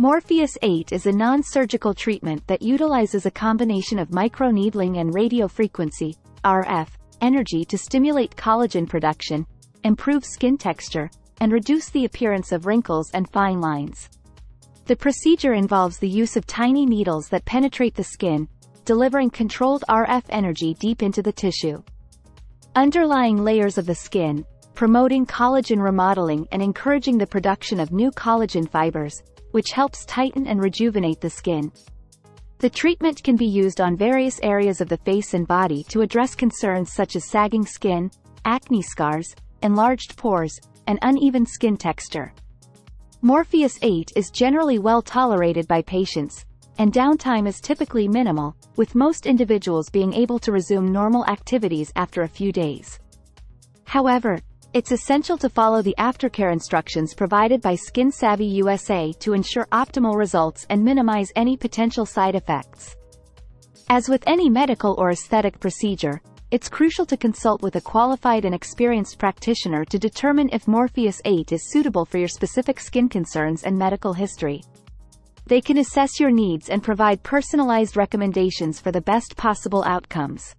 Morpheus 8 is a non-surgical treatment that utilizes a combination of microneedling and radiofrequency, RF, energy to stimulate collagen production, improve skin texture, and reduce the appearance of wrinkles and fine lines. The procedure involves the use of tiny needles that penetrate the skin, delivering controlled RF energy deep into the tissue. Underlying layers of the skin, promoting collagen remodeling and encouraging the production of new collagen fibers, which helps tighten and rejuvenate the skin. The treatment can be used on various areas of the face and body to address concerns such as sagging skin, acne scars, enlarged pores, and uneven skin texture. Morpheus 8 is generally well tolerated by patients, and downtime is typically minimal, with most individuals being able to resume normal activities after a few days. However, it's essential to follow the aftercare instructions provided by Skin Savvy USA to ensure optimal results and minimize any potential side effects. As with any medical or aesthetic procedure, it's crucial to consult with a qualified and experienced practitioner to determine if Morpheus 8 is suitable for your specific skin concerns and medical history. They can assess your needs and provide personalized recommendations for the best possible outcomes.